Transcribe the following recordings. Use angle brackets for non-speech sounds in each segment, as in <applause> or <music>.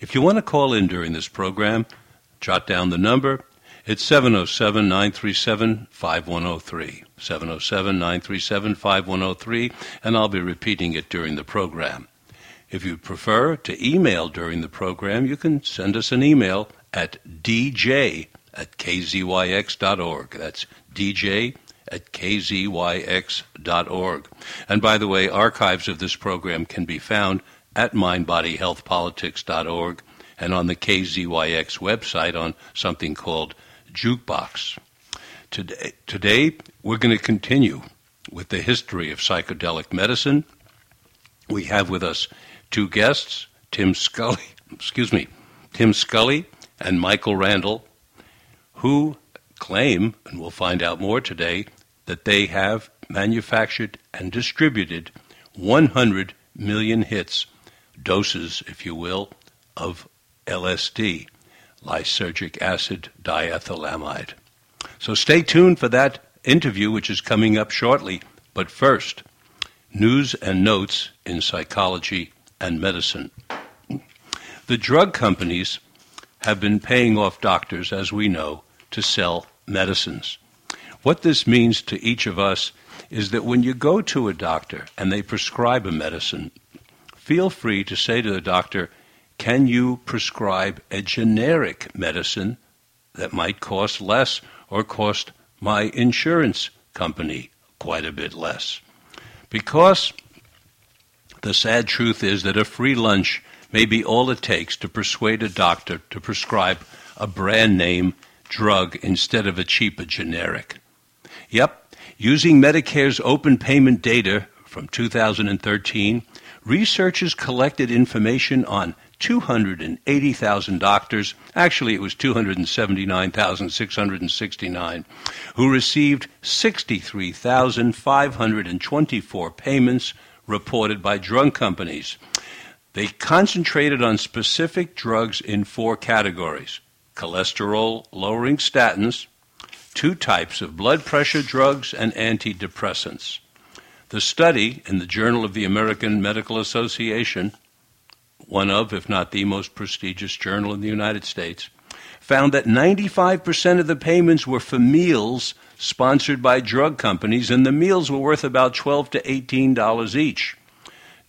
If you want to call in during this program, jot down the number. It's 707 937 5103. 707 937 5103, and I'll be repeating it during the program. If you prefer to email during the program, you can send us an email at dj at kzyx.org. That's dj at kzyx.org. And by the way, archives of this program can be found at mindbodyhealthpolitics.org and on the KZYX website on something called Jukebox. Today, today we're going to continue with the history of psychedelic medicine. We have with us two guests, Tim Scully, <laughs> excuse me, Tim Scully and Michael Randall, who claim, and we'll find out more today, that they have manufactured and distributed 100 million hits, doses, if you will, of LSD, lysergic acid diethylamide. So stay tuned for that interview, which is coming up shortly. But first, news and notes in psychology and medicine. The drug companies have been paying off doctors, as we know, to sell medicines. What this means to each of us is that when you go to a doctor and they prescribe a medicine, feel free to say to the doctor, Can you prescribe a generic medicine that might cost less or cost my insurance company quite a bit less? Because the sad truth is that a free lunch may be all it takes to persuade a doctor to prescribe a brand name drug instead of a cheaper generic. Yep, using Medicare's open payment data from 2013, researchers collected information on 280,000 doctors, actually it was 279,669, who received 63,524 payments reported by drug companies. They concentrated on specific drugs in four categories cholesterol lowering statins, two types of blood pressure drugs and antidepressants. The study in the Journal of the American Medical Association, one of, if not the most prestigious journal in the United States, found that 95% of the payments were for meals sponsored by drug companies, and the meals were worth about 12 to $18 each.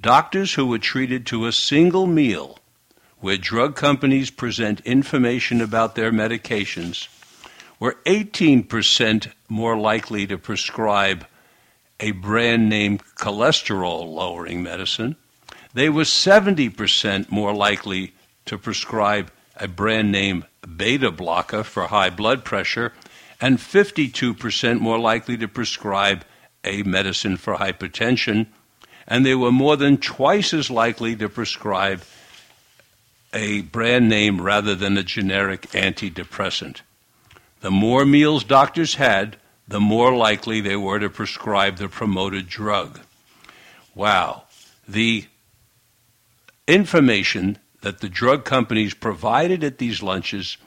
Doctors who were treated to a single meal where drug companies present information about their medications were 18% more likely to prescribe a brand name cholesterol lowering medicine. They were 70% more likely to prescribe a brand name beta blocker for high blood pressure, and 52% more likely to prescribe a medicine for hypertension. And they were more than twice as likely to prescribe a brand name rather than a generic antidepressant. The more meals doctors had, the more likely they were to prescribe the promoted drug. Wow. The information that the drug companies provided at these lunches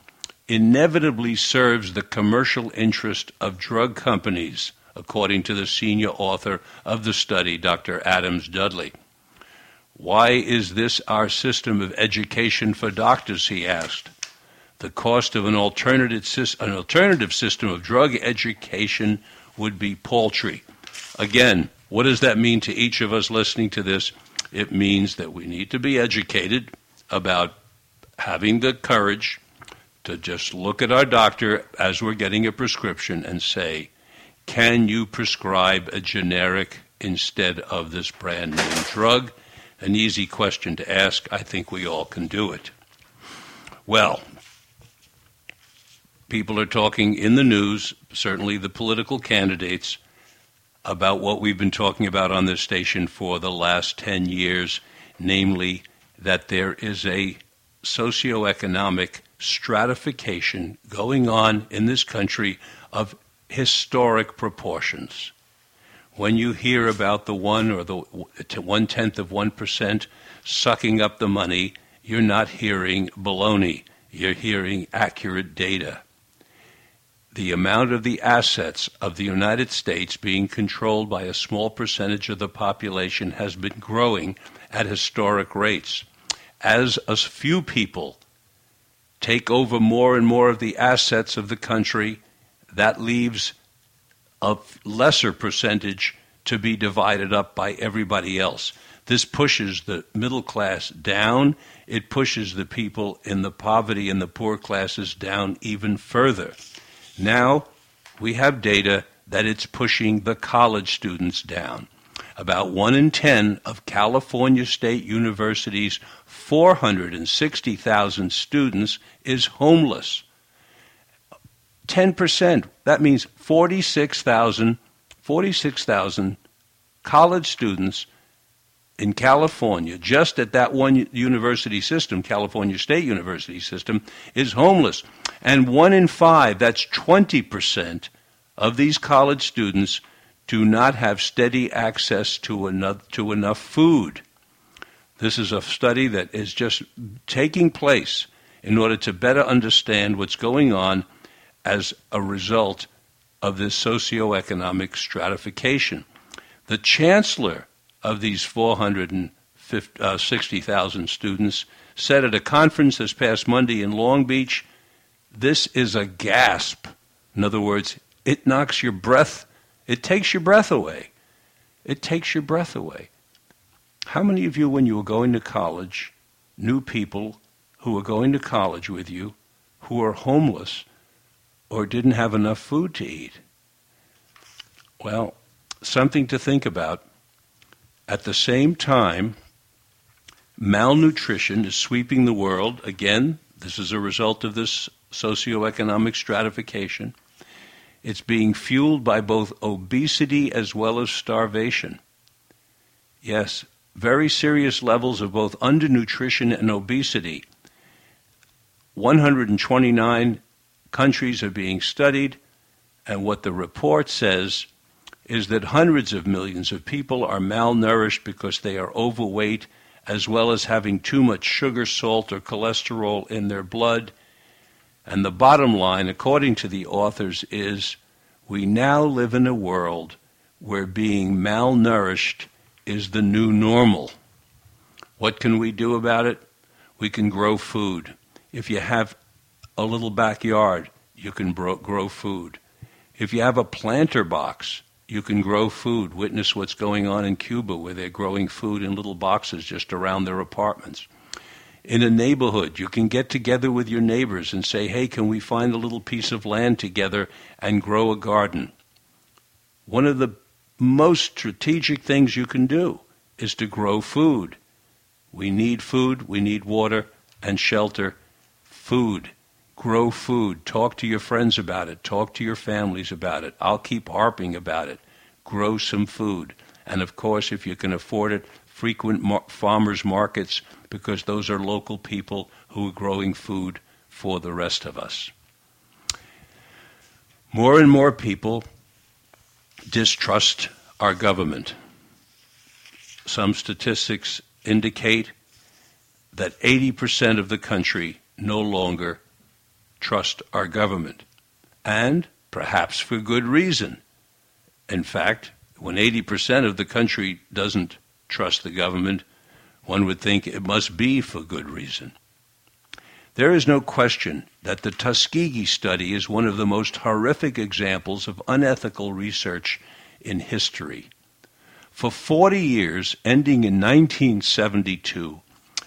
inevitably serves the commercial interest of drug companies, according to the senior author of the study, Dr. Adams Dudley. Why is this our system of education for doctors? He asked the cost of an alternative, an alternative system of drug education would be paltry. Again, what does that mean to each of us listening to this? It means that we need to be educated about having the courage to just look at our doctor as we're getting a prescription and say, can you prescribe a generic instead of this brand name drug? An easy question to ask. I think we all can do it. Well, people are talking in the news, certainly the political candidates, about what we've been talking about on this station for the last 10 years, namely that there is a socioeconomic stratification going on in this country of historic proportions. When you hear about the one or the one tenth of one percent sucking up the money, you're not hearing baloney. You're hearing accurate data the amount of the assets of the United States being controlled by a small percentage of the population has been growing at historic rates. as a few people take over more and more of the assets of the country, that leaves a lesser percentage to be divided up by everybody else. This pushes the middle class down. It pushes the people in the poverty and the poor classes down even further. Now we have data that it's pushing the college students down. About one in ten of California State University's 460,000 students is homeless. 10%, that means 46,000 46,000 college students in California, just at that one university system, California State University system, is homeless. And one in five, that's 20% of these college students, do not have steady access to enough, to enough food. This is a study that is just taking place in order to better understand what's going on as a result of this socioeconomic stratification. The chancellor of these 460,000 uh, students said at a conference this past Monday in Long Beach, this is a gasp. In other words, it knocks your breath, it takes your breath away. It takes your breath away. How many of you, when you were going to college, knew people who were going to college with you who are homeless or didn't have enough food to eat. Well, something to think about. At the same time, malnutrition is sweeping the world. Again, this is a result of this socioeconomic stratification. It's being fueled by both obesity as well as starvation. Yes, very serious levels of both undernutrition and obesity. 129 countries are being studied, and what the report says is that hundreds of millions of people are malnourished because they are overweight, as well as having too much sugar, salt, or cholesterol in their blood. And the bottom line, according to the authors, is we now live in a world where being malnourished is the new normal. What can we do about it? We can grow food. If you have a little backyard, you can grow food. If you have a planter box, you can grow food. Witness what's going on in Cuba, where they're growing food in little boxes just around their apartments. In a neighborhood, you can get together with your neighbors and say, hey, can we find a little piece of land together and grow a garden? One of the most strategic things you can do is to grow food. We need food, we need water and shelter. Food grow food. Talk to your friends about it. Talk to your families about it. I'll keep harping about it. Grow some food. And of course, if you can afford it, frequent mar- farmers markets because those are local people who are growing food for the rest of us. More and more people distrust our government. Some statistics indicate that 80% of the country no longer trust our government, and perhaps for good reason. In fact, when 80% of the country doesn't trust the government, one would think it must be for good reason. There is no question that the Tuskegee study is one of the most horrific examples of unethical research in history. For 40 years, ending in 1972,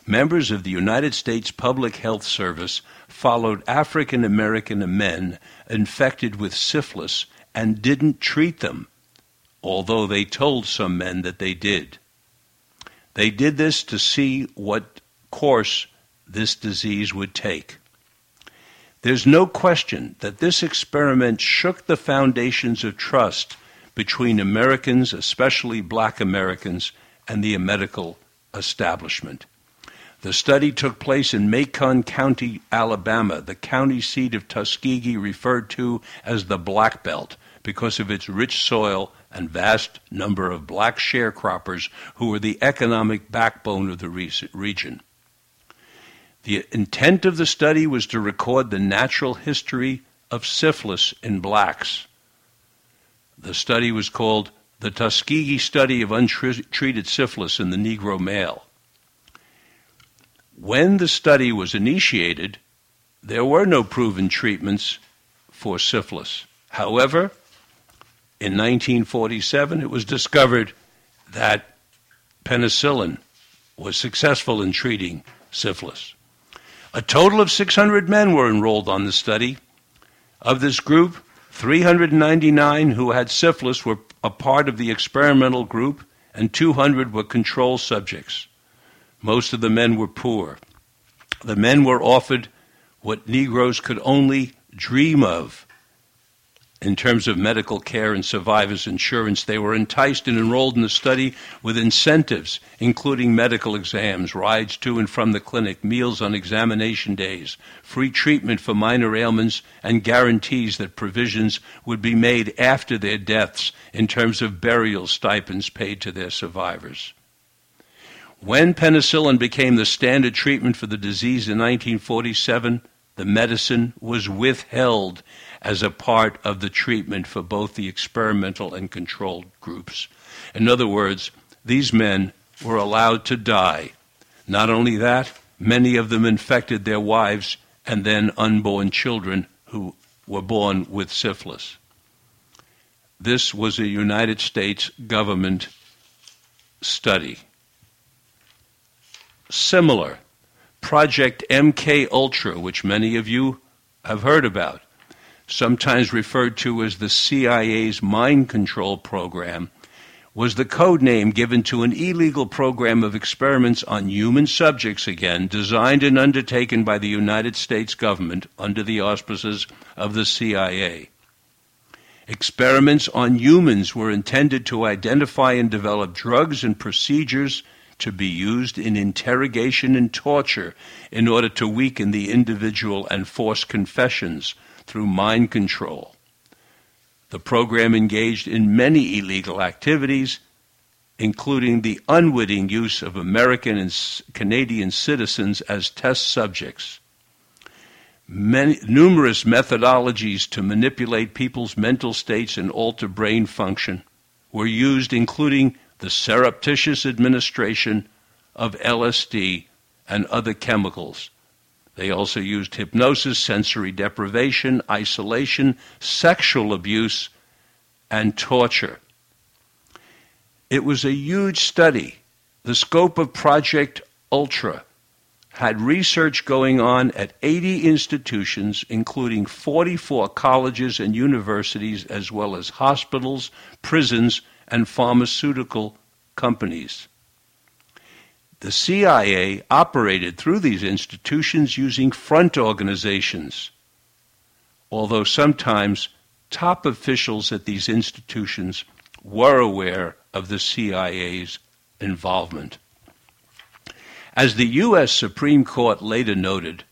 members of the United States Public Health Service followed African American men infected with syphilis and didn't treat them, although they told some men that they did. They did this to see what course this disease would take. There's no question that this experiment shook the foundations of trust between Americans, especially black Americans, and the medical establishment. The study took place in Macon County, Alabama, the county seat of Tuskegee, referred to as the Black Belt because of its rich soil and vast number of black sharecroppers who were the economic backbone of the region. The intent of the study was to record the natural history of syphilis in blacks. The study was called the Tuskegee Study of Untreated Syphilis in the Negro Male. When the study was initiated, there were no proven treatments for syphilis. However, in 1947, it was discovered that penicillin was successful in treating syphilis. A total of 600 men were enrolled on the study. Of this group, 399 who had syphilis were a part of the experimental group, and 200 were control subjects. Most of the men were poor. The men were offered what Negroes could only dream of in terms of medical care and survivors insurance. They were enticed and enrolled in the study with incentives, including medical exams, rides to and from the clinic, meals on examination days, free treatment for minor ailments, and guarantees that provisions would be made after their deaths in terms of burial stipends paid to their survivors. When penicillin became the standard treatment for the disease in 1947, the medicine was withheld as a part of the treatment for both the experimental and controlled groups. In other words, these men were allowed to die. Not only that, many of them infected their wives and then unborn children who were born with syphilis. This was a United States government study. Similar, Project MK Ultra, which many of you have heard about, sometimes referred to as the CIA's mind control program, was the code name given to an illegal program of experiments on human subjects again, designed and undertaken by the United States government under the auspices of the CIA. Experiments on humans were intended to identify and develop drugs and procedures to be used in interrogation and torture in order to weaken the individual and force confessions through mind control. The program engaged in many illegal activities, including the unwitting use of American and Canadian citizens as test subjects. Many, numerous methodologies to manipulate people's mental states and alter brain function were used, including the surreptitious administration of LSD and other chemicals they also used hypnosis, sensory deprivation, isolation, sexual abuse, and torture. It was a huge study. The scope of Project Ultra had research going on at 80 institutions, including 44 colleges and universities, as well as hospitals, prisons, and pharmaceutical companies. The CIA operated through these institutions using front organizations, although sometimes top officials at these institutions were aware of the CIA's involvement. As the U.S. Supreme Court later noted,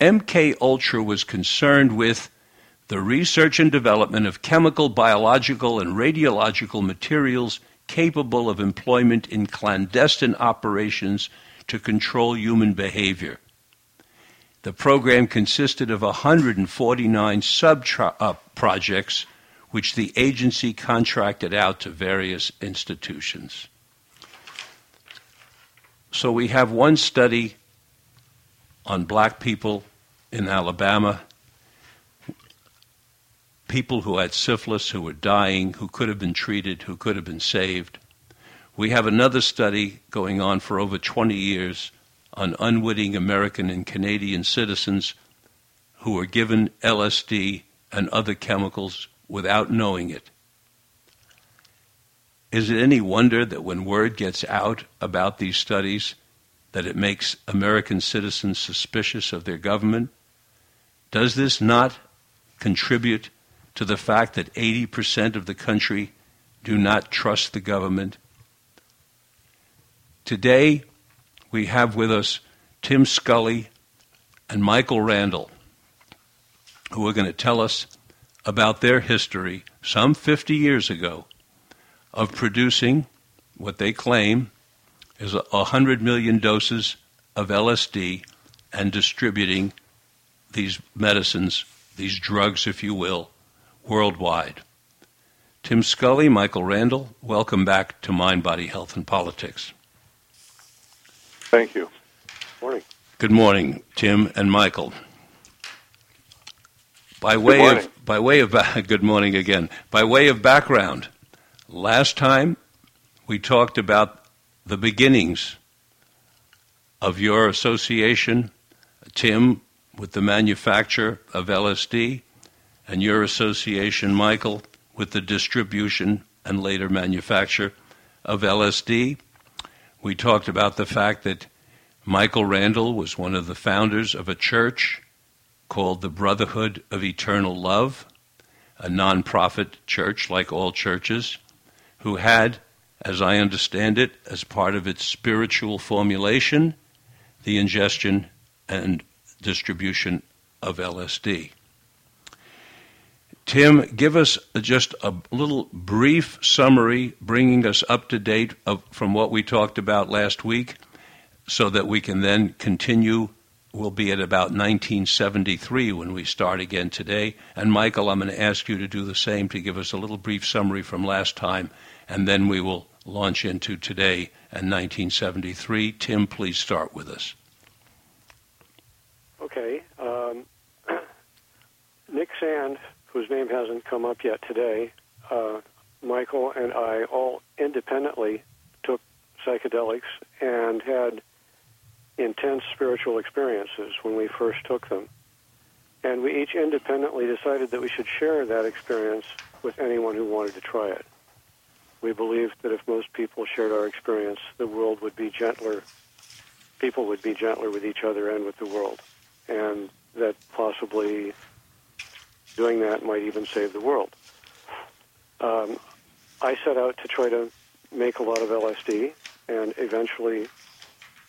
MK Ultra was concerned with the research and development of chemical, biological, and radiological materials capable of employment in clandestine operations to control human behavior. The program consisted of 149 sub uh, projects which the agency contracted out to various institutions. So we have one study on black people in Alabama people who had syphilis, who were dying, who could have been treated, who could have been saved. We have another study going on for over 20 years on unwitting American and Canadian citizens who were given LSD and other chemicals without knowing it. Is it any wonder that when word gets out about these studies, that it makes American citizens suspicious of their government? Does this not contribute to the fact that 80% of the country do not trust the government. Today, we have with us Tim Scully and Michael Randall, who are going to tell us about their history some 50 years ago of producing what they claim is 100 million doses of LSD and distributing these medicines, these drugs, if you will, worldwide. Tim Scully, Michael Randall, welcome back to Mind, Body, Health, and Politics. Thank you. Morning. Good morning, Tim and Michael. By way of by way of <laughs> good morning again. By way of background, last time we talked about the beginnings of your association, Tim, with the manufacture of LSD, and your association, Michael, with the distribution and later manufacture of LSD. We talked about the fact that Michael Randall was one of the founders of a church called the Brotherhood of Eternal Love, a nonprofit church like all churches, who had, as I understand it, as part of its spiritual formulation, the ingestion and distribution of LSD. Tim, give us just a little brief summary, bringing us up to date of, from what we talked about last week so that we can then continue. We'll be at about 1973 when we start again today. And Michael, I'm going to ask you to do the same to give us a little brief summary from last time, and then we will launch into today and 1973. Tim, please start with us. Okay. Um, <clears throat> Nick Sand, whose name hasn't come up yet today, uh, Michael and I all independently took psychedelics and had intense spiritual experiences when we first took them. And we each independently decided that we should share that experience with anyone who wanted to try it. We believed that if most people shared our experience, the world would be gentler. People would be gentler with each other and with the world. And that possibly doing that might even save the world. Um, I set out to try to make a lot of LSD and eventually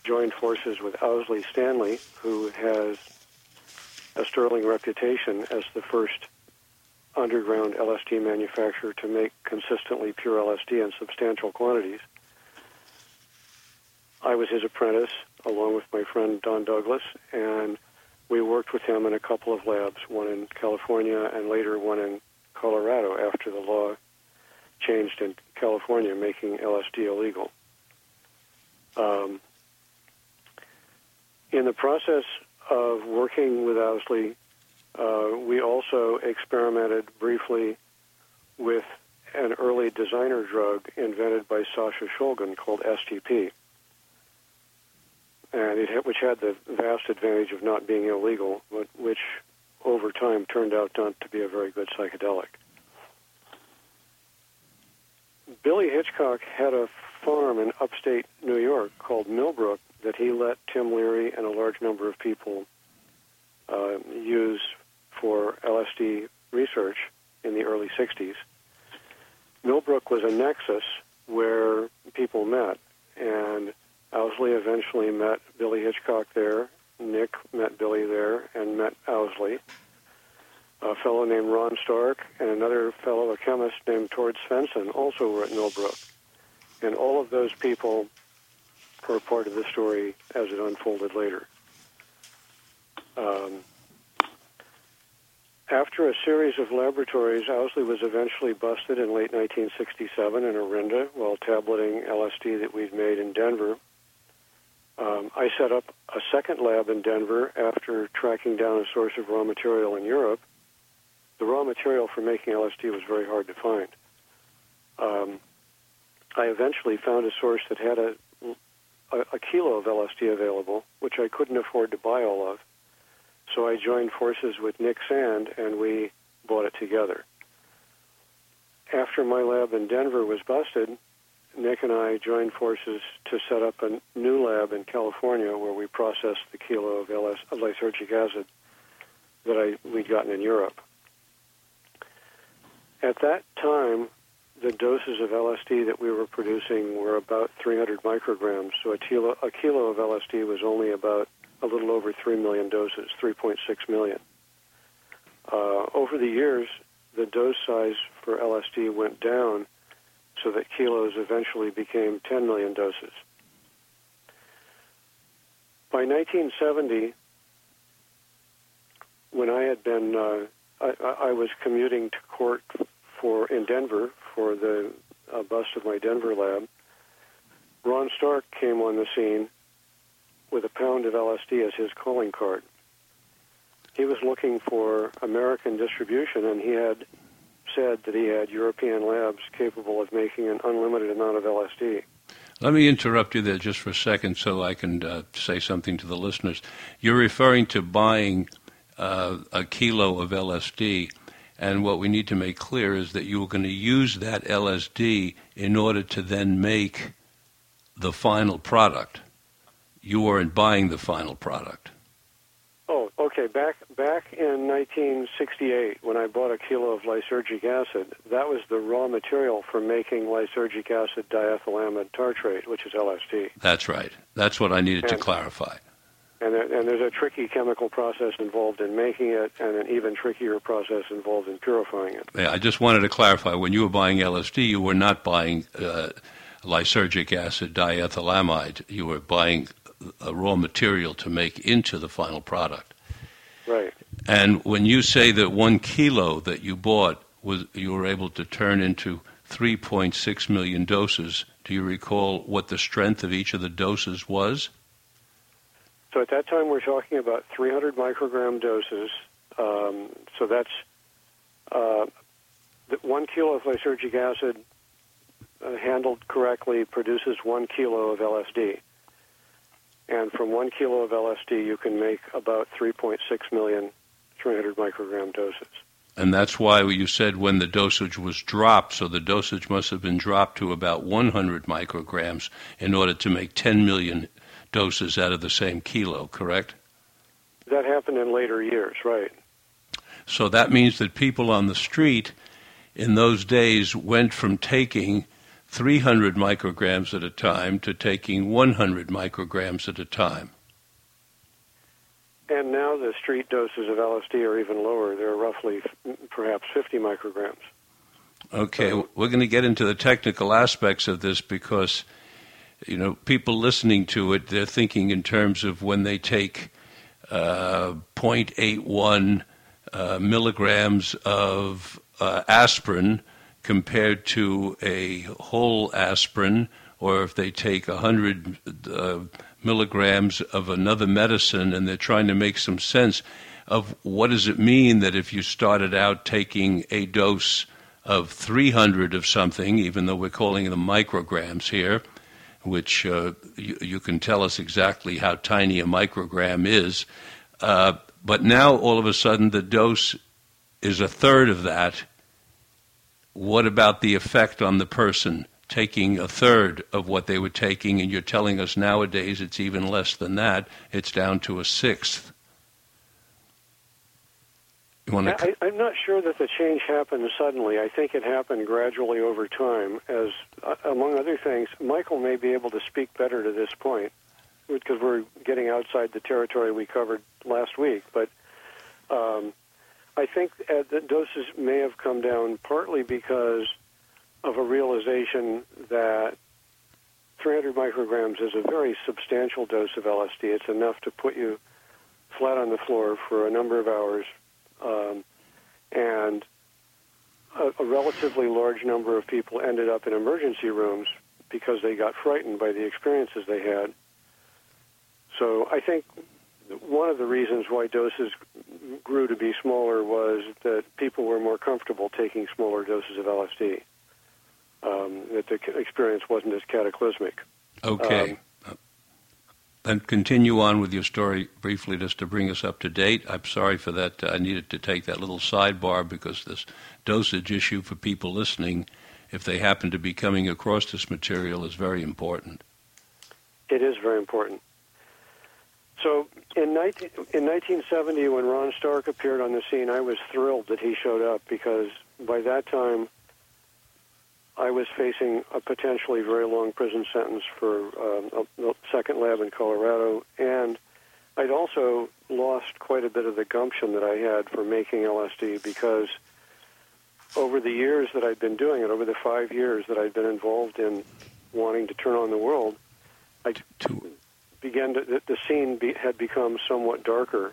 joined forces with Owsley Stanley, who has a sterling reputation as the first underground LSD manufacturer to make consistently pure LSD in substantial quantities. I was his apprentice, along with my friend Don Douglas, and we worked with him in a couple of labs, one in California and later one in Colorado after the law changed in California, making LSD illegal. Um, in the process of working with Owsley, uh, we also experimented briefly with an early designer drug invented by Sasha Shulgin called STP, and it, which had the vast advantage of not being illegal, but which over time turned out not to be a very good psychedelic. Billy Hitchcock had a farm in upstate New York called Millbrook that he let Tim Leary and a large number of people uh, use for LSD research in the early 60s. Millbrook was a nexus where people met, and Owsley eventually met Billy Hitchcock there. Nick met Billy there and met Owsley. A fellow named Ron Stark and another fellow, a chemist named Tord Svensson, also were at Millbrook. And all of those people were part of the story as it unfolded later. Um, after a series of laboratories, Owsley was eventually busted in late 1967 in Orinda while tableting LSD that we'd made in Denver. Um, I set up a second lab in Denver after tracking down a source of raw material in Europe. The raw material for making LSD was very hard to find. Um, I eventually found a source that had a a, a kilo of LSD available, which I couldn't afford to buy all of. So I joined forces with Nick Sand, and we bought it together. After my lab in Denver was busted, Nick and I joined forces to set up a new lab in California where we processed the kilo of, LS, of lysergic acid that I, we'd gotten in Europe. At that time, the doses of LSD that we were producing were about 300 micrograms. So a kilo, a kilo of LSD was only about a little over 3 million doses, 3.6 million. Uh, over the years, the dose size for LSD went down so that kilos eventually became 10 million doses. By 1970, when I had been, uh, I, I was commuting to court for in Denver for the uh, bust of my Denver lab, Ron Stark came on the scene with a pound of LSD as his calling card. He was looking for American distribution, and he had said that he had European labs capable of making an unlimited amount of LSD. Let me interrupt you there just for a second so I can uh, say something to the listeners. You're referring to buying uh, a kilo of LSD, and what we need to make clear is that you are going to use that LSD in order to then make the final product. You aren't buying the final product. Okay. Back back in 1968, when I bought a kilo of lysergic acid, that was the raw material for making lysergic acid diethylamide tartrate, which is LSD. That's right. That's what I needed and, to clarify. And, and there's a tricky chemical process involved in making it, and an even trickier process involved in purifying it. Yeah, I just wanted to clarify. When you were buying LSD, you were not buying uh, lysergic acid diethylamide. You were buying a raw material to make into the final product. Right. And when you say that one kilo that you bought was you were able to turn into 3.6 million doses, do you recall what the strength of each of the doses was? So at that time, we're talking about 300 microgram doses. Um, so that's uh, one kilo of lysergic acid uh, handled correctly produces one kilo of LSD. And from one kilo of LSD, you can make about 3.6 million 300 microgram doses. And that's why you said when the dosage was dropped, so the dosage must have been dropped to about 100 micrograms in order to make 10 million doses out of the same kilo, correct? That happened in later years, right. So that means that people on the street in those days went from taking 300 micrograms at a time to taking 100 micrograms at a time. And now the street doses of LSD are even lower. They're roughly perhaps 50 micrograms. Okay, we're going to get into the technical aspects of this because, you know, people listening to it, they're thinking in terms of when they take uh, 0.81 uh, milligrams of uh, aspirin compared to a whole aspirin, or if they take 100 uh, milligrams of another medicine and they're trying to make some sense of what does it mean that if you started out taking a dose of 300 of something, even though we're calling them micrograms here, which uh, you, you, can tell us exactly how tiny a microgram is, uh, but now all of a sudden the dose is a third of that what about the effect on the person taking a third of what they were taking, and you're telling us nowadays it's even less than that, it's down to a sixth? I, I'm not sure that the change happened suddenly. I think it happened gradually over time. As uh, among other things, Michael may be able to speak better to this point because we're getting outside the territory we covered last week. But um, I think uh, the doses may have come down partly because of a realization that 300 micrograms is a very substantial dose of LSD. It's enough to put you flat on the floor for a number of hours, um, and a, a relatively large number of people ended up in emergency rooms because they got frightened by the experiences they had. So I think one of the reasons why doses grew to be smaller was that people were more comfortable taking smaller doses of LSD. Um, that the experience wasn't as cataclysmic. Okay. Um, then continue on with your story briefly, just to bring us up to date. I'm sorry for that. I needed to take that little sidebar because this dosage issue for people listening, if they happen to be coming across this material, is very important. It is very important. So in, 19, in 1970, when Ron Stark appeared on the scene, I was thrilled that he showed up because by that time I was facing a potentially very long prison sentence for um, a, second lab in Colorado, and I'd also lost quite a bit of the gumption that I had for making LSD because over the years that I'd been doing it, over the five years that I'd been involved in wanting to turn on the world, I began to, the, the scene be, had become somewhat darker,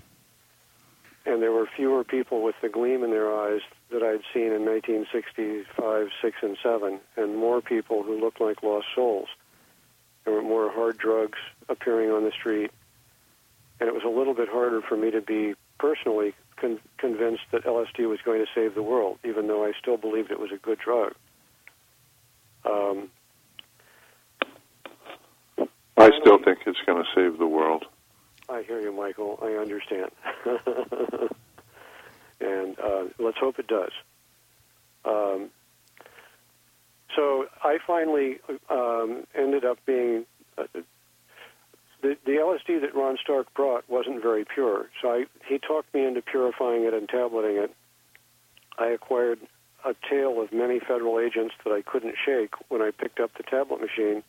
and there were fewer people with the gleam in their eyes that I'd seen in 1965, 6, and 7, and more people who looked like lost souls. There were more hard drugs appearing on the street, and it was a little bit harder for me to be personally con- convinced that LSD was going to save the world, even though I still believed it was a good drug. Um, I still think it's going to save the world. I hear you, Michael. I understand. <laughs> and uh, let's hope it does. Um, so I finally um, ended up being. Uh, the, the LSD that Ron Stark brought wasn't very pure, so I, he talked me into purifying it and tableting it. I acquired a tail of many federal agents that I couldn't shake when I picked up the tablet machine,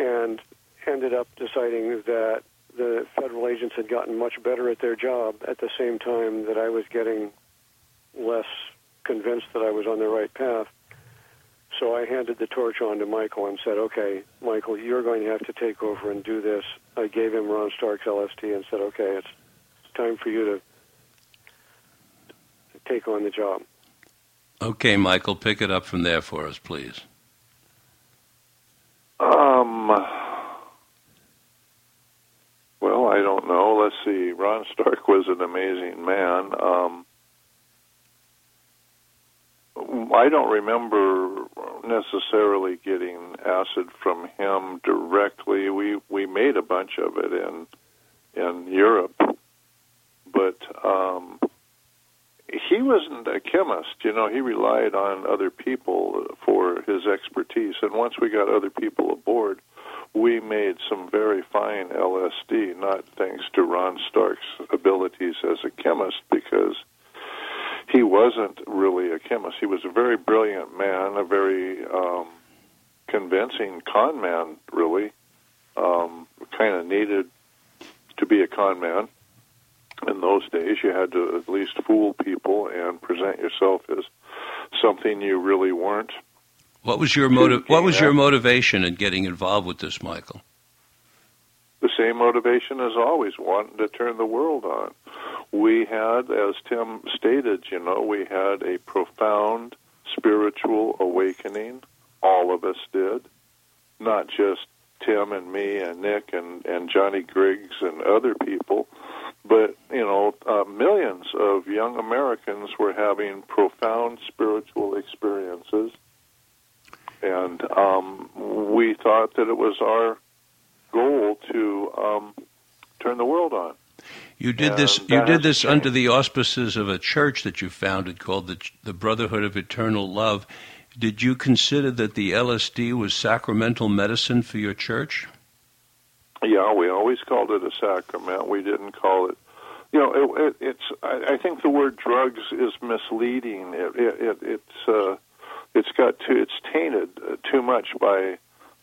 and ended up deciding that the federal agents had gotten much better at their job at the same time that I was getting less convinced that I was on the right path. So I handed the torch on to Michael and said, okay, Michael, you're going to have to take over and do this. I gave him Ron Stark's LSD and said, okay, it's time for you to take on the job. Okay, Michael, pick it up from there for us, please. Um, well, I don't know. Let's see. Ron Stark was an amazing man. Um, I don't remember necessarily getting acid from him directly. We we made a bunch of it in in Europe, but um, he wasn't a chemist. You know, he relied on other people for his expertise. And once we got other people aboard, we made some very fine LSD. Not thanks to Ron Stark's abilities as a chemist, because he wasn't really a chemist. He was a very brilliant man, a very um, convincing con man, really. Um, kind of needed to be a con man. In those days, you had to at least fool people and present yourself as something you really weren't. What was your motive? What was your motivation in getting involved with this, Michael? The same motivation as always, wanting to turn the world on we had, as Tim stated, you know, we had a profound spiritual awakening. All of us did, not just Tim and me and Nick and, and Johnny Griggs and other people, but, you know, uh, millions of young Americans were having profound spiritual experiences. And um, we thought that it was our goal to um, turn the world on. You did this. You did this under the auspices of a church that you founded called the the Brotherhood of Eternal Love. Did you consider that the LSD was sacramental medicine for your church? Yeah, we always called it a sacrament. We didn't call it. You know, it, it, it's. I, I think the word drugs is misleading. It, it, it's. Uh, it's got too. It's tainted uh, too much by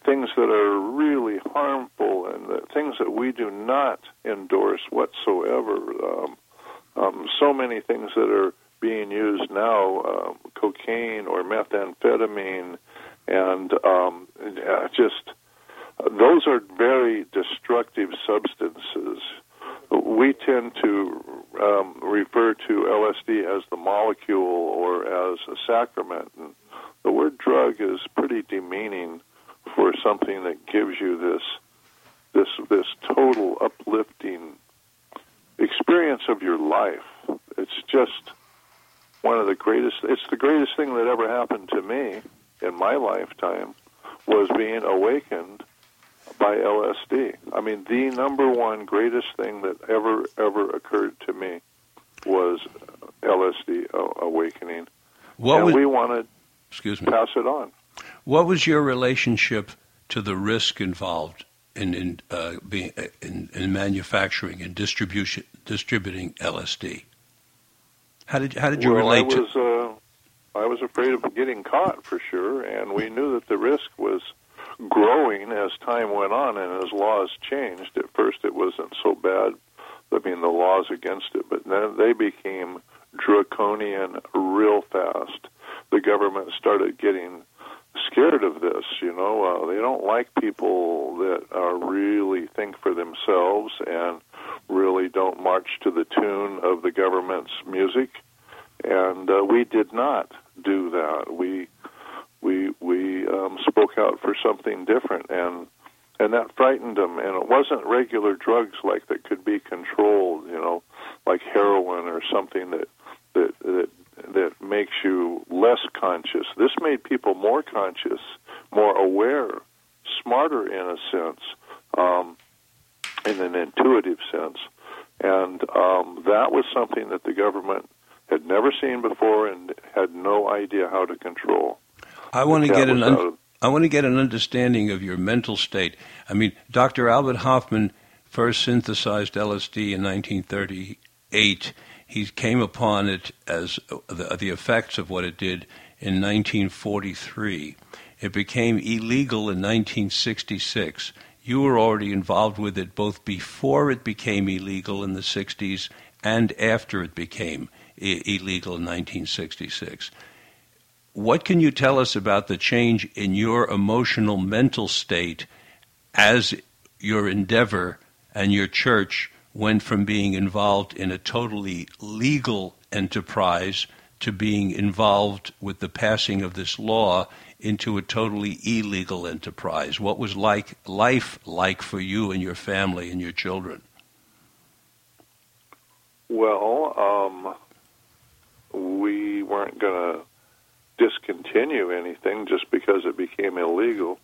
things that are really harmful and things that we do not endorse whatsoever. Um, um, so many things that are being used now, um, cocaine or methamphetamine, and um, just those are very destructive substances. We tend to um, refer to LSD as the molecule or as a sacrament. And the word drug is pretty demeaning for something that gives you this this this total uplifting experience of your life. It's just one of the greatest it's the greatest thing that ever happened to me in my lifetime was being awakened by LSD. I mean, the number one greatest thing that ever ever occurred to me was LSD awakening. What and we wanted excuse me. pass it on. What was your relationship to the risk involved in in, uh, being, in, in manufacturing and distribution distributing LSD? How did how did you well, relate I was, to? Uh, I was afraid of getting caught for sure, and we knew that the risk was growing as time went on and as laws changed. At first, it wasn't so bad. I mean, the laws against it, but then they became draconian real fast. The government started getting scared of this. You know, uh, they don't like people that uh, really think for themselves and really don't march to the tune of the government's music. And uh, we did not do that. We we we um, spoke out for something different, and and that frightened them. And it wasn't regular drugs like that could be controlled, you know, like heroin or something that that that that makes you less conscious. This made people more conscious, more aware, smarter in a sense, um, in an intuitive sense. And um, that was something that the government had never seen before and had no idea how to control. I want to get an un- I want to get an understanding of your mental state. I mean, Dr. Albert Hofmann first synthesized LSD in 1938 he came upon it as uh, the, the effects of what it did in 1943. It became illegal in 1966. You were already involved with it both before it became illegal in the 60s and after it became I- illegal in 1966. What can you tell us about the change in your emotional mental state as your endeavor and your church went from being involved in a totally legal enterprise to being involved with the passing of this law into a totally illegal enterprise. What was like life like for you and your family and your children? Well, um, we weren't going to discontinue anything just because it became illegal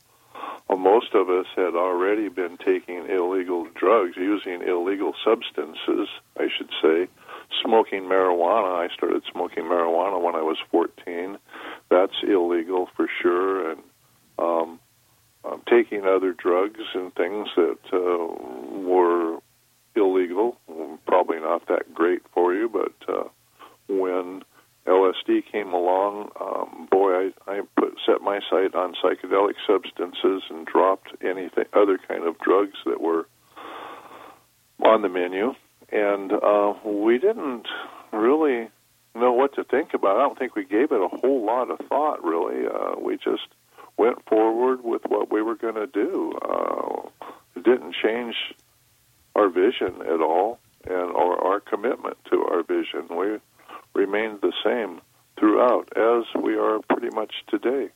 well, most of us had already been taking illegal drugs, using illegal substances, I should say. Smoking marijuana. I started smoking marijuana when I was 14. That's illegal for sure. And um, um, taking other drugs and things that uh, were illegal, probably not that great for you, but uh, when LSD came along, um, boy, I, I put set my sight on psychedelic substances and dropped anything other kind of drugs that were on the menu, and uh, we didn't really know what to think about. I don't think we gave it a whole lot of thought. Really, uh, we just went forward with what we were going to do. Uh, it didn't change our vision at all, and or our commitment to our vision. We remained the same throughout, as we are pretty much today.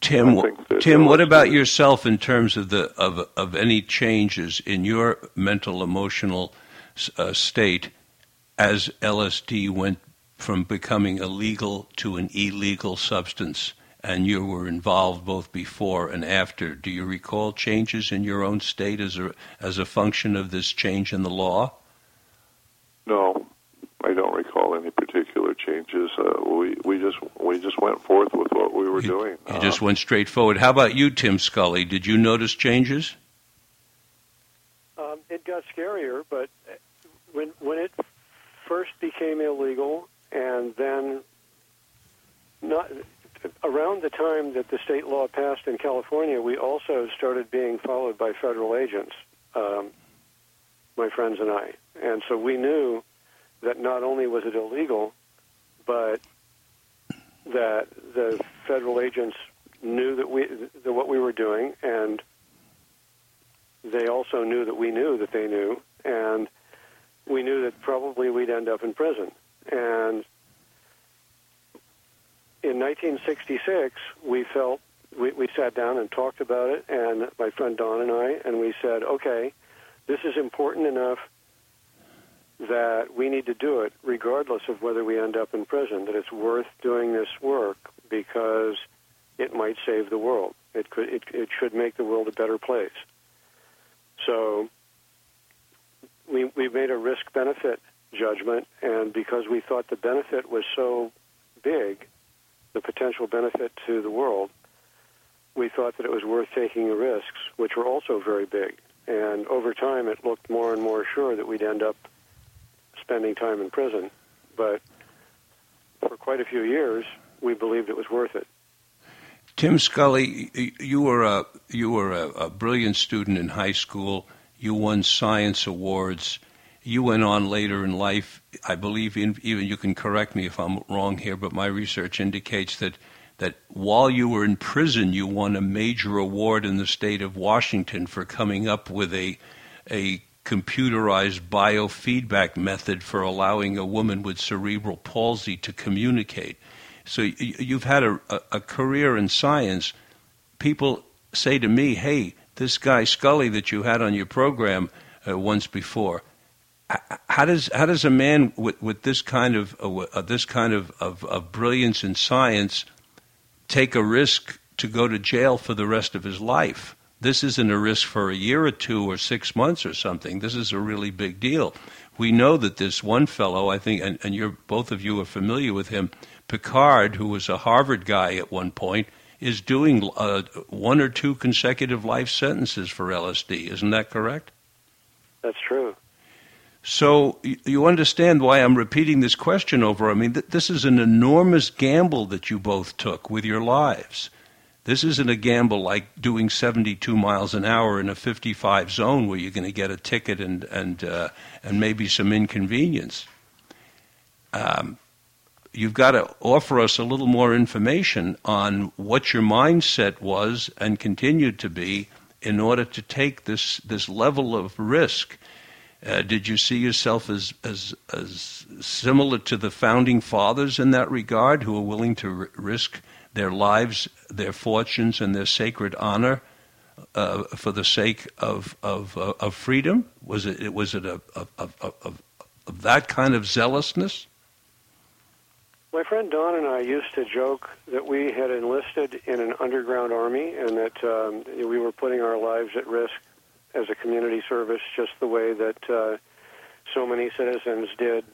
Tim, Tim, what about yourself in terms of the of of any changes in your mental emotional uh, state as LSD went from becoming a legal to an illegal substance, and you were involved both before and after? Do you recall changes in your own state as a as a function of this change in the law? No, I don't recall any particular changes. Uh, we we just we just went forth with what we were you, doing. You uh, just went straight forward. How about you, Tim Scully? Did you notice changes? Um, it got scarier, but when when it first became illegal, and then not around the time that the state law passed in California, we also started being followed by federal agents. Um, my friends and I, and so we knew that not only was it illegal, but that the federal agents knew that we that what we were doing, and they also knew that we knew that they knew, and we knew that probably we'd end up in prison. And in 1966, we felt we, we sat down and talked about it, and my friend Don and I, and we said, okay, this is important enough that we need to do it regardless of whether we end up in prison, that it's worth doing this work because it might save the world. It could it, it should make the world a better place. So we we made a risk benefit judgment and because we thought the benefit was so big, the potential benefit to the world, we thought that it was worth taking the risks, which were also very big. And over time, it looked more and more sure that we'd end up spending time in prison, but for quite a few years, we believed it was worth it. Tim Scully, you were a you were a, a brilliant student in high school. You won science awards. You went on later in life. I believe in, even you can correct me if I'm wrong here, but my research indicates that that while you were in prison, you won a major award in the state of Washington for coming up with a a computerized biofeedback method for allowing a woman with cerebral palsy to communicate. So you've had a, a career in science. People say to me, hey, this guy Scully that you had on your program uh, once before. How does how does a man with, with this kind of uh, this kind of, of, of brilliance in science take a risk to go to jail for the rest of his life? This isn't a risk for a year or two or six months or something. This is a really big deal. We know that this one fellow, I think, and, and you're both of you are familiar with him, Pickard, who was a Harvard guy at one point, is doing uh, one or two consecutive life sentences for LSD. Isn't that correct? That's true. So you understand why I'm repeating this question over. I mean, th- this is an enormous gamble that you both took with your lives. This isn't a gamble like doing 72 miles an hour in a 55 zone where you're going to get a ticket and and uh, and maybe some inconvenience. Um, you've got to offer us a little more information on what your mindset was and continued to be in order to take this this level of risk. Uh, did you see yourself as, as as similar to the founding fathers in that regard, who were willing to r- risk their lives, their fortunes, and their sacred honor uh, for the sake of of, uh, of freedom? Was it was it a, a, a, a, that kind of zealousness? My friend Don and I used to joke that we had enlisted in an underground army and that um, we were putting our lives at risk as a community service, just the way that uh, so many citizens did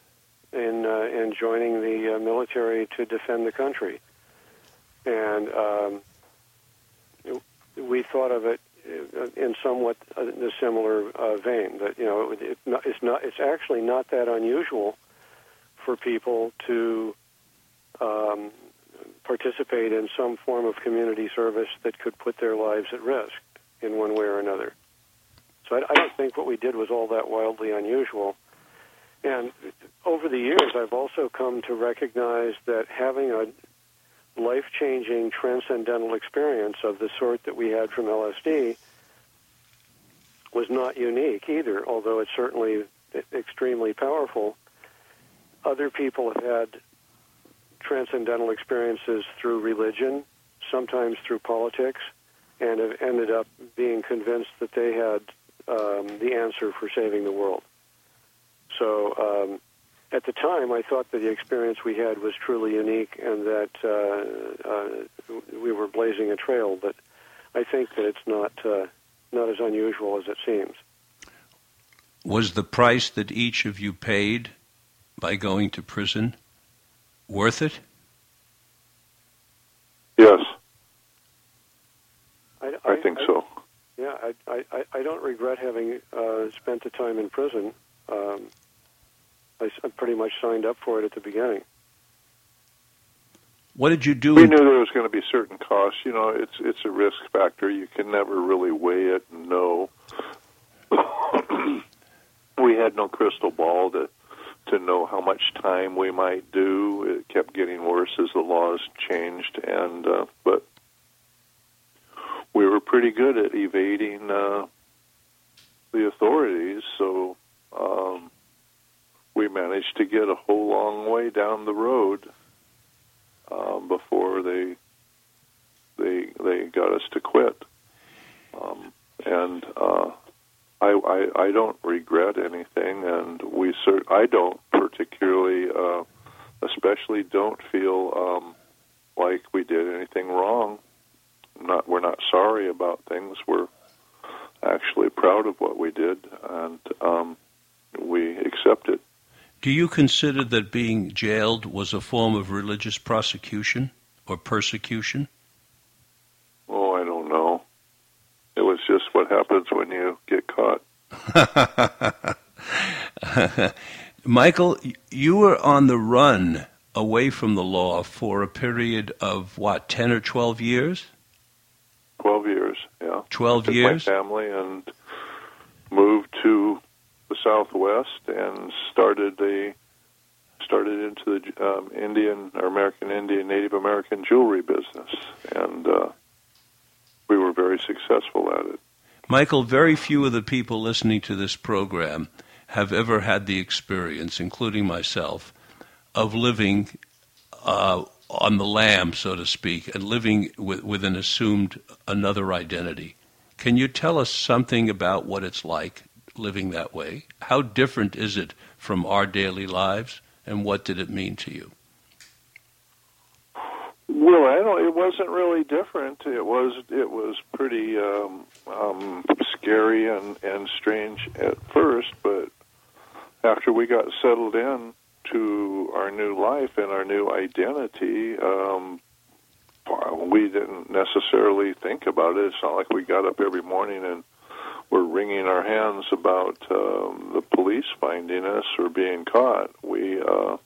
in uh, in joining the uh, military to defend the country. And um, we thought of it in somewhat a similar uh, vein. That you know, it, it's not it's actually not that unusual for people to um, participate in some form of community service that could put their lives at risk in one way or another. So I, I don't think what we did was all that wildly unusual. And over the years, I've also come to recognize that having a life changing transcendental experience of the sort that we had from LSD was not unique either, although it's certainly extremely powerful. Other people have had transcendental experiences through religion, sometimes through politics, and have ended up being convinced that they had um, the answer for saving the world. So um, at the time, I thought that the experience we had was truly unique and that uh, uh, we were blazing a trail. But I think that it's not uh, not as unusual as it seems. Was the price that each of you paid by going to prison worth it? Yes. I, I, I think I, so. Yeah, I, I, I don't regret having uh, spent the time in prison. Um, I, I pretty much signed up for it at the beginning. What did you do? We knew there was going to be certain costs. You know, it's it's a risk factor. You can never really weigh it and know. <coughs> we had no crystal ball to to know how much time we might do. It kept getting worse as the laws changed, and uh, but we were pretty good at evading uh, the authorities. So um, we managed to get a whole long way down the road um, before they they they got us to quit. Um, and uh, I, I I don't regret anything, and we cert- I don't particularly, uh, especially don't feel um, like we did anything wrong. Not we're not sorry about things. We're actually proud of what we did, and um, we accept it. Do you consider that being jailed was a form of religious prosecution or persecution? Oh, I don't know. It was just what happens when you get caught. <laughs> Michael, you were on the run away from the law for a period of what, 10 or 12 years? 12 years, yeah. 12 Took years? my family and moved to the Southwest and started the started into the um, Indian or American Indian Native American jewelry business, and uh, we were very successful at it. Michael, very few of the people listening to this program have ever had the experience, including myself, of living uh, on the lam, so to speak, and living with, with an assumed another identity. Can you tell us something about what it's like living that way? How different is it from our daily lives, and what did it mean to you? Well, I don't. It wasn't really different. It was. It was pretty um, um, scary and and strange at first, but after we got settled in to our new life and our new identity, um, we didn't necessarily think about it. It's not like we got up every morning and were wringing our hands about um, the police finding us or being caught. We uh,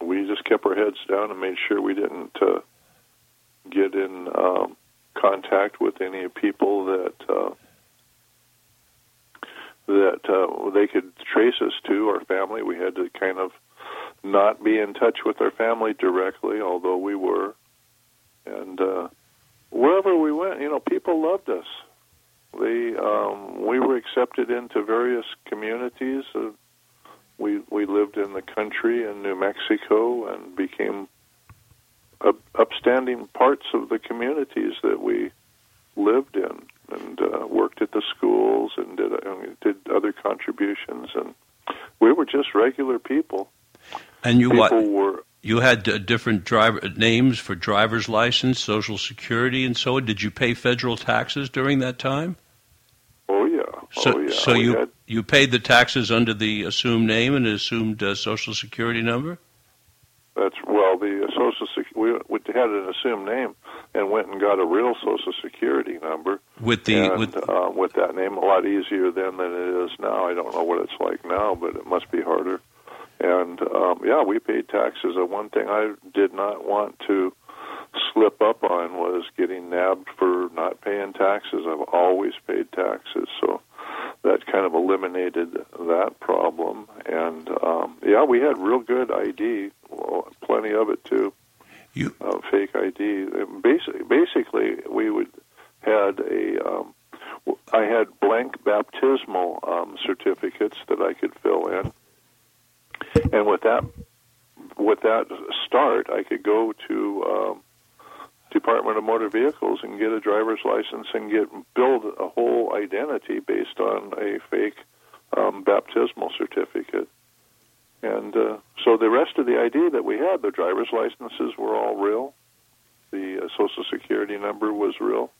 we just kept our heads down and made sure we didn't uh, get in um, contact with any people that uh, that uh, they could trace us to our family. We had to kind of not be in touch with our family directly, although we were. And uh, wherever we went, you know, people loved us. They um, we were accepted into various communities. Uh, we we lived in the country in New Mexico and became up, upstanding parts of the communities that we lived in and uh, worked at the schools and did uh, did other contributions and we were just regular people. And you people what? were You had uh, different driver names for driver's license, social security, and so on. Did you pay federal taxes during that time? Oh So, oh yeah so we you had, you paid the taxes under the assumed name and assumed uh, social security number. that's well the social sec- we, we had an assumed name and went and got a real social security number With the and with uh, with that name a lot easier then than it is now. I don't know what it's like now, but it must be harder. And um, yeah, we paid taxes. The one thing I did not want to slip up on was getting nabbed for not paying taxes. I've always paid taxes, so that kind of eliminated that problem. And um, yeah, we had real good ID, well, plenty of it too you uh, fake ID. Basically, basically, we would had a. Um, I had blank baptismal um, certificates that I could fill in, and with that, with that start, I could go to um, Department of Motor Vehicles and get a driver's license and get build a whole identity based on a fake um, baptismal certificate. And uh, so the rest of the ID that we had, the driver's licenses were all real. The uh, social security number was real.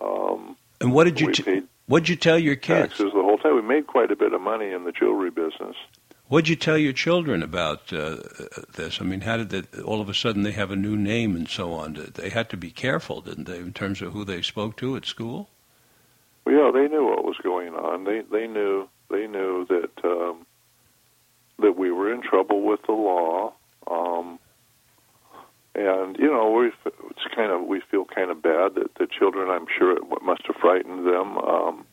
Um, and what did you t- what did you tell your kids? taxes the whole time. We made quite a bit of money in the jewelry business. What did you tell your children about uh, this? I mean, how did they, all of a sudden they have a new name and so on? They had to be careful, didn't they, in terms of who they spoke to at school? Well, yeah, they knew what was going on. They they knew they knew that um, that we were in trouble with the law. Um, and you know, we it's kind of we feel kind of bad that the children. I'm sure it must have frightened them. Um,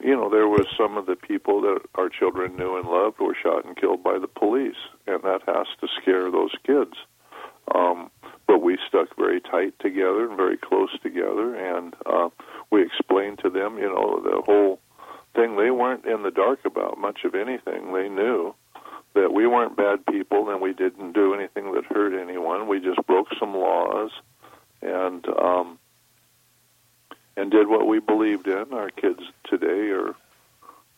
you know, there was some of the people that our children knew and loved were shot and killed by the police, and that has to scare those kids. Um, but we stuck very tight together and very close together, and uh, we explained to them, you know, the whole thing. They weren't in the dark about much of anything. They knew that we weren't bad people and we didn't do anything that hurt anyone. We just broke some laws and um, and did what we believed in. Our kids today are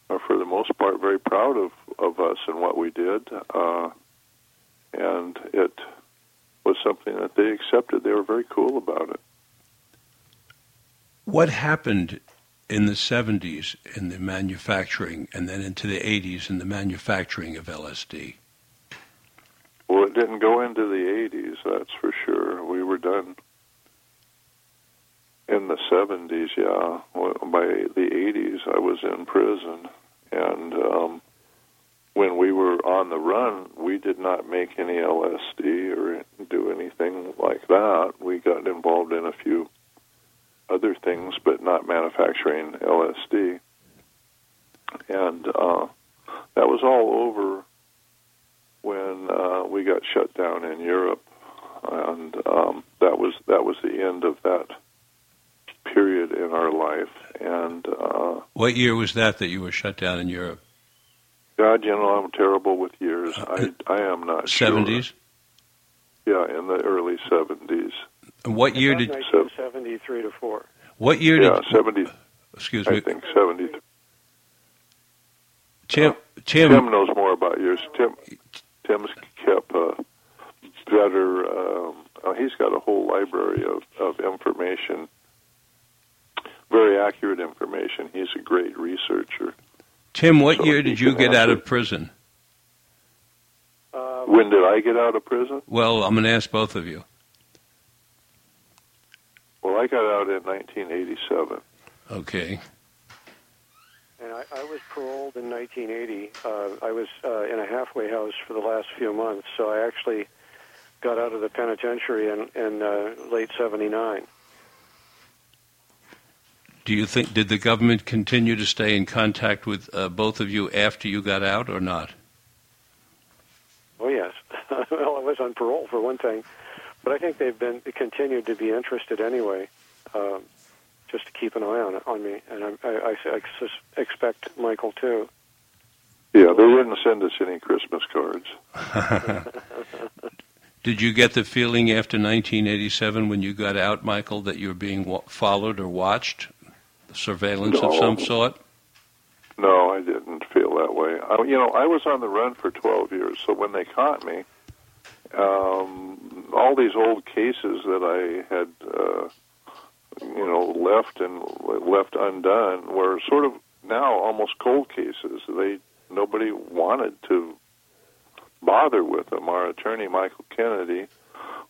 are for the most part very proud of of us and what we did, uh, and it was something that they accepted. They were very cool about it. What happened in the 70s in the manufacturing and then into the 80s in the manufacturing of LSD? Well, it didn't go into the 80s, that's for sure. We were done 70s, yeah. By the 80s, I was in prison. And um, when we were on the run, we did not make any LSD or do anything like that. We got involved in a few other things, but not manufacturing LSD. And uh, that was all over when uh, we got shut down in Europe, and um, that was that was the end of that in our life. And uh, What year was that that you were shut down in Europe? God, you know, I'm terrible with years. Uh, I I am not sure. 70s? Yeah, in the early 70s. And what year did? you? Seventy-three to four. What year Yeah, did? seventy. Excuse me, I think seventy. Tim. Tim. Tim knows more about yours. Tim. Tim's kept uh, better. Um, uh, he's got a whole library of, of information, very accurate information. He's a great researcher. Tim, what So year did you get out answer. of prison? Uh, When did I get out of prison? Well, I'm going to ask both of you. Well, I got out in 1987. Okay. and I, I was paroled in 1980. Uh, I was uh, in a halfway house for the last few months, so I actually got out of the penitentiary in, in uh, late '79. Do you think did the government continue to stay in contact with uh, both of you after you got out, or not? Oh yes. <laughs> well, I was on parole for one thing, but I think they've been continued to be interested anyway, um, just to keep an eye on on me, and I, I, I, I sus- expect Michael too. Yeah, they didn't send us any Christmas cards. <laughs> Did you get the feeling after 1987 when you got out, Michael, that you were being wa- followed or watched? Surveillance of some sort? No, I didn't feel that way. I, you know, I was on the run for 12 years, so when they caught me, um, all these old cases that I had, uh, you know, left and left undone were sort of now almost cold cases. They nobody wanted to bother with them. Our attorney, Michael Kennedy,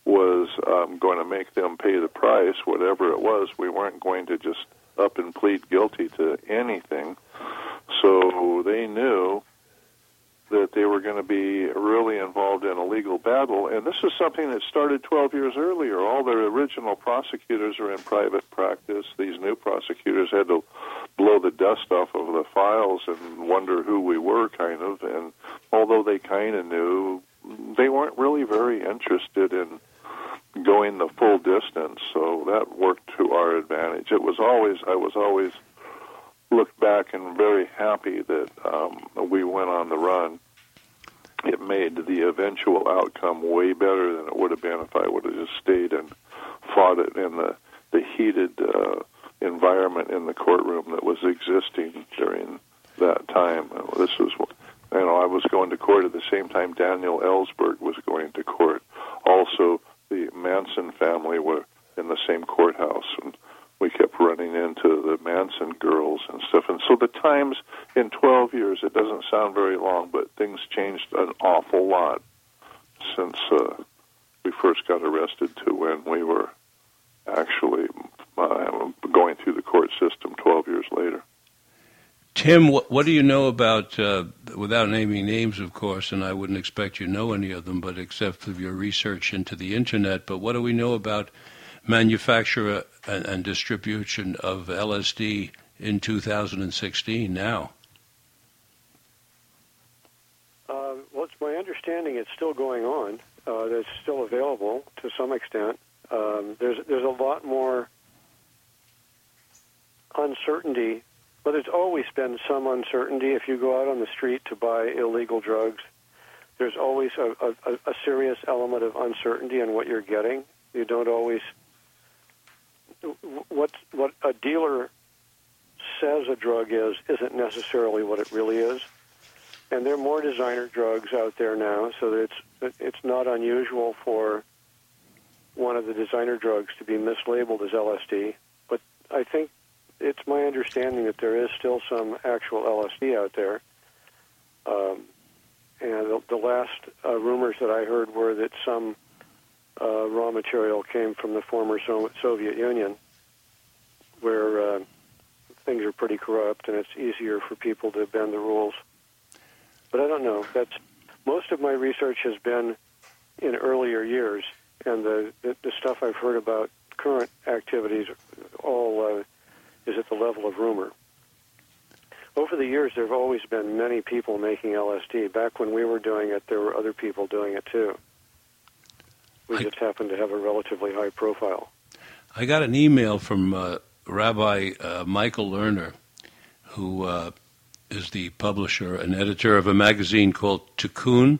was um, going to make them pay the price, whatever it was. We weren't going to just up and plead guilty to anything. So they knew that they were going to be really involved in a legal battle. And this is something that started 12 years earlier. All their original prosecutors are in private practice. These new prosecutors had to blow the dust off of the files and wonder who we were, kind of. And although they kind of knew, they weren't really very interested in going the full distance. So that worked to our advantage. It was always, I was always looked back and very happy that um, we went on the run. It made the eventual outcome way better than it would have been if I would have just stayed and fought it in the the heated uh, environment in the courtroom that was existing during that time. This was, you know, I was going to court at the same time Daniel Ellsberg was going to court. Also, the Manson family were in the same courthouse, and we kept running into the Manson girls and stuff. And so the times in 12 years, it doesn't sound very long, but things changed an awful lot since uh, we first got arrested to when we were actually uh, going through the court system 12 years later. Tim, what, what do you know about, uh, without naming names, of course, and I wouldn't expect you to know any of them, but except of your research into the internet, but what do we know about manufacture and, and distribution of LSD in 2016 now? Uh, well, it's my understanding it's still going on. Uh, it's still available to some extent. Um, there's there's a lot more uncertainty, but there's always been some uncertainty. If you go out on the street to buy illegal drugs, there's always a, a, a serious element of uncertainty in what you're getting. You don't always what what a dealer says a drug is isn't necessarily what it really is and there are more designer drugs out there now, so it's it's not unusual for one of the designer drugs to be mislabeled as LSD. But I think it's my understanding that there is still some actual LSD out there. Um, and the, the last uh, rumors that I heard were that some uh, raw material came from the former so- Soviet Union, where uh, things are pretty corrupt and it's easier for people to bend the rules but I don't know. That's most of my research has been in earlier years, and the the, the stuff I've heard about current activities all uh, is at the level of rumor. Over the years, there have always been many people making LSD. Back when we were doing it, there were other people doing it too. We I- just happened to have a relatively high profile. I got an email from uh, Rabbi uh, Michael Lerner, who uh, is the publisher and editor of a magazine called Tikkun,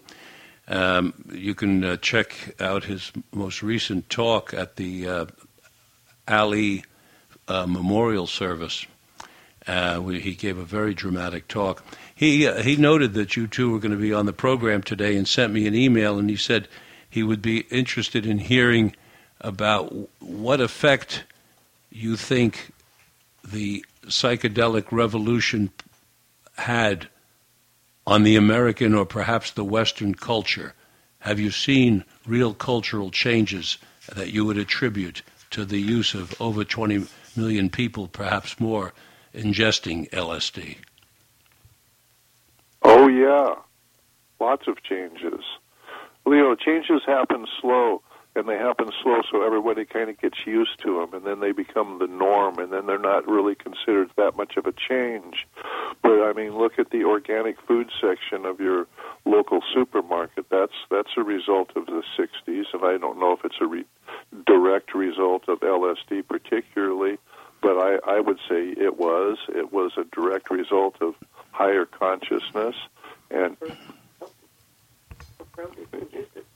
Um, you can uh, check out his most recent talk at the uh, Ali uh, Memorial Service. Uh, we, he gave a very dramatic talk. He uh, he noted that you two were going to be on the program today and sent me an email, and he said he would be interested in hearing about what effect you think the psychedelic revolution had on the American or perhaps the Western culture? Have you seen real cultural changes that you would attribute to the use of over 20 million people, perhaps more, ingesting LSD? Oh, yeah. Lots of changes. Leo, changes happen slow and they happen slow so everybody kind of gets used to them and then they become the norm and then they're not really considered that much of a change. But i mean look at the organic food section of your local supermarket. That's that's a result of the 60s and i don't know if it's a re- direct result of lsd particularly but i i would say it was. It was a direct result of higher consciousness and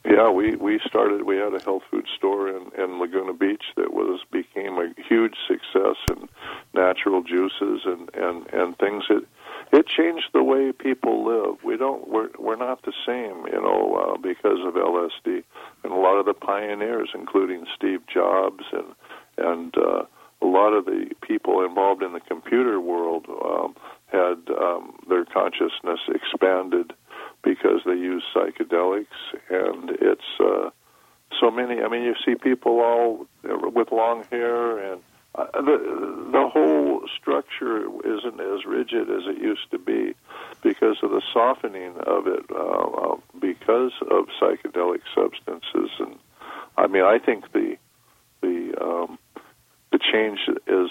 yeah, we we started. We had a health food store in in Laguna Beach that was became a huge success in natural juices and and and things that it changed the way people live. We don't we're we're not the same, you know, uh, because of LSD and a lot of the pioneers, including Steve Jobs and and uh, a lot of the people involved in the computer world um, had um, their consciousness expanded because they use psychedelics, and it's uh, so many. I mean, you see people all with long hair, and uh, the the whole structure isn't as rigid as it used to be because of the softening of it, uh, uh, because of psychedelic substances, and I mean, I think the the um, the change is